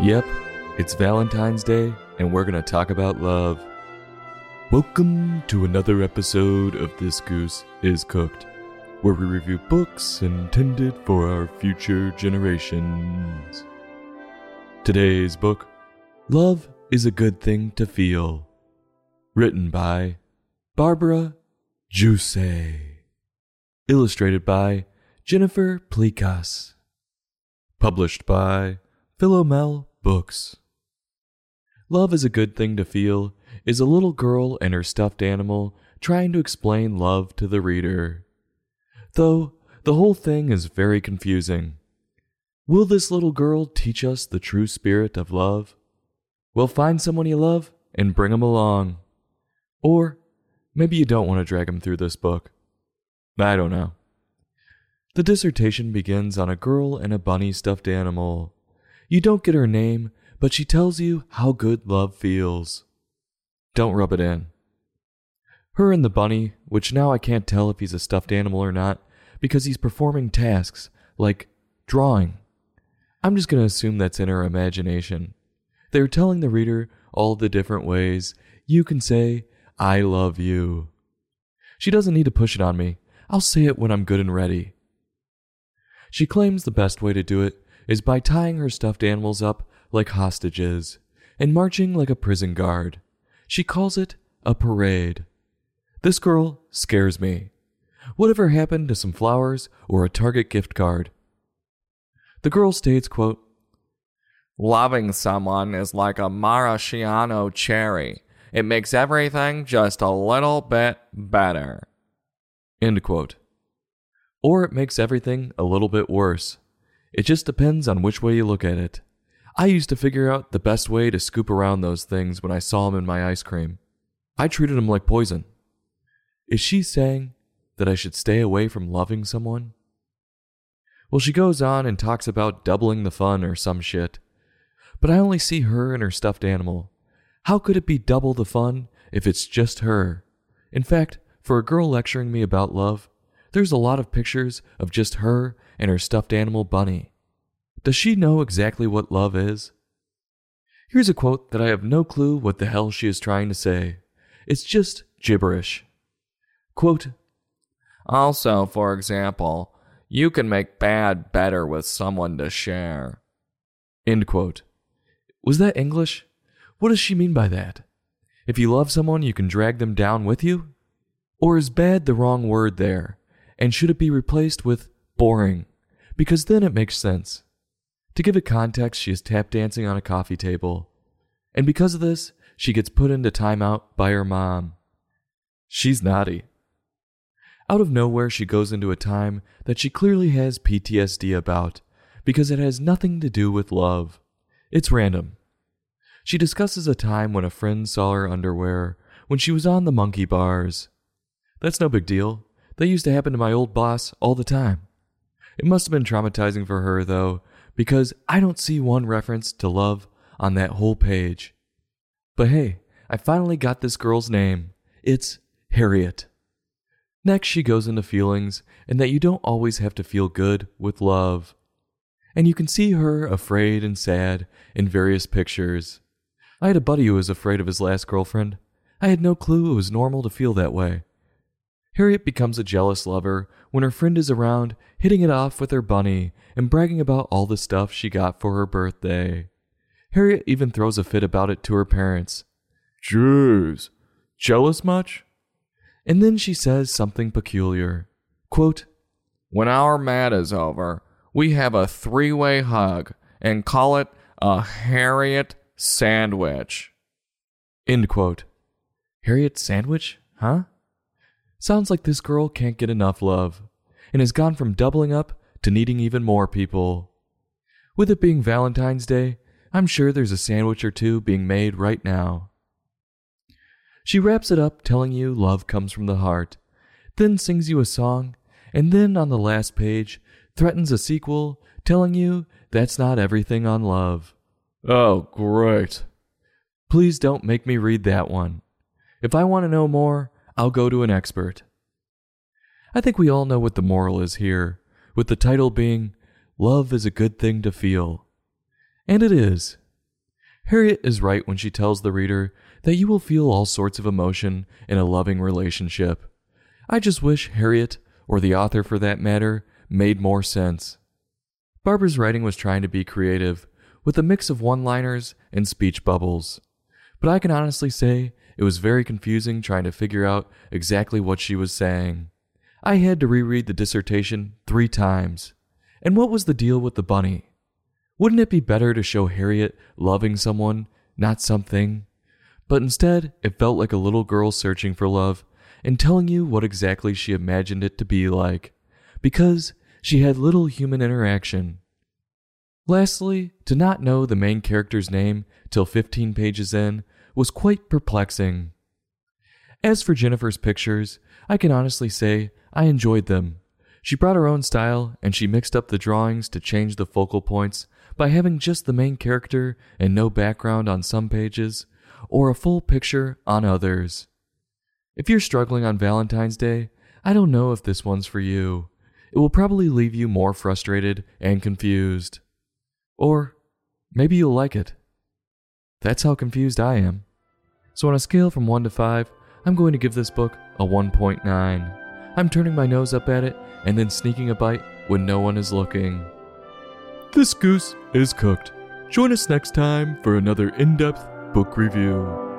Yep, it's Valentine's Day, and we're gonna talk about love. Welcome to another episode of This Goose is Cooked, where we review books intended for our future generations. Today's book, Love is a Good Thing to Feel, written by Barbara Joosse, illustrated by Jennifer Plecas, published by Philomel Books. Love is a good thing to feel is a little girl and her stuffed animal trying to explain love to the reader. Though the whole thing is very confusing. Will this little girl teach us the true spirit of love? Well, find someone you love and bring 'em along. Or maybe you don't want to drag 'em through this book. I don't know. The dissertation begins on a girl and a bunny stuffed animal. You don't get her name, but she tells you how good love feels. Don't rub it in. Her and the bunny, which now I can't tell if he's a stuffed animal or not, because he's performing tasks like drawing. I'm just going to assume that's in her imagination. They're telling the reader all the different ways you can say, I love you. She doesn't need to push it on me. I'll say it when I'm good and ready. She claims the best way to do it is by tying her stuffed animals up like hostages and marching like a prison guard. She calls it a parade. This girl scares me. Whatever happened to some flowers or a Target gift card? The girl states, quote, Loving someone is like a maraschino cherry. It makes everything just a little bit better. End quote. Or it makes everything a little bit worse. It just depends on which way you look at it. I used to figure out the best way to scoop around those things when I saw them in my ice cream. I treated them like poison. Is she saying that I should stay away from loving someone? Well, she goes on and talks about doubling the fun or some shit. But I only see her and her stuffed animal. How could it be double the fun if it's just her? In fact, for a girl lecturing me about love, there's a lot of pictures of just her and her stuffed animal bunny. Does she know exactly what love is? Here's a quote that I have no clue what the hell she is trying to say. It's just gibberish. Quote, Also, for example, you can make bad better with someone to share. End quote. Was that English? What does she mean by that? If you love someone, you can drag them down with you? Or is bad the wrong word there? And should it be replaced with boring? Because then it makes sense. To give it context, she is tap dancing on a coffee table. And because of this, she gets put into timeout by her mom. She's naughty. Out of nowhere, she goes into a time that she clearly has PTSD about because it has nothing to do with love. It's random. She discusses a time when a friend saw her underwear when she was on the monkey bars. That's no big deal. That used to happen to my old boss all the time. It must have been traumatizing for her, though, because I don't see one reference to love on that whole page. But hey, I finally got this girl's name. It's Harriet. Next, she goes into feelings and that you don't always have to feel good with love. And you can see her afraid and sad in various pictures. I had a buddy who was afraid of his last girlfriend. I had no clue it was normal to feel that way. Harriet becomes a jealous lover when her friend is around, hitting it off with her bunny and bragging about all the stuff she got for her birthday. Harriet even throws a fit about it to her parents. Jeez, jealous much? And then she says something peculiar. Quote, When our mat is over, we have a three way hug and call it a Harriet sandwich. End quote. Harriet sandwich? Huh? Sounds like this girl can't get enough love, and has gone from doubling up to needing even more people. With it being Valentine's Day, I'm sure there's a sandwich or two being made right now. She wraps it up telling you love comes from the heart, then sings you a song, and then on the last page threatens a sequel telling you that's not everything on love. Oh, great. Please don't make me read that one. If I want to know more, I'll go to an expert. I think we all know what the moral is here, with the title being Love is a Good Thing to Feel. And it is, Harriet is right when she tells the reader that you will feel all sorts of emotion in a loving relationship. I just wish Harriet, or the author for that matter, made more sense. Barbara's writing was trying to be creative, with a mix of one liners and speech bubbles. But I can honestly say it was very confusing trying to figure out exactly what she was saying. I had to reread the dissertation three times. And what was the deal with the bunny? Wouldn't it be better to show Harriet loving someone, not something? But instead, it felt like a little girl searching for love and telling you what exactly she imagined it to be like, because she had little human interaction. Lastly, to not know the main character's name till 15 pages in was quite perplexing. As for Jennifer's pictures, I can honestly say I enjoyed them. She brought her own style and she mixed up the drawings to change the focal points by having just the main character and no background on some pages, or a full picture on others. If you're struggling on Valentine's Day, I don't know if this one's for you. It will probably leave you more frustrated and confused. Or maybe you'll like it. That's how confused I am. So, on a scale from 1 to 5, I'm going to give this book a 1.9. I'm turning my nose up at it and then sneaking a bite when no one is looking. This goose is cooked. Join us next time for another in depth book review.